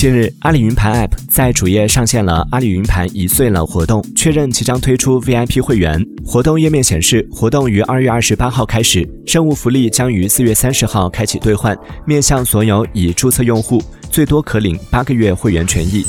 近日，阿里云盘 App 在主页上线了“阿里云盘一岁了”活动，确认即将推出 VIP 会员。活动页面显示，活动于二月二十八号开始，任务福利将于四月三十号开启兑换，面向所有已注册用户，最多可领八个月会员权益。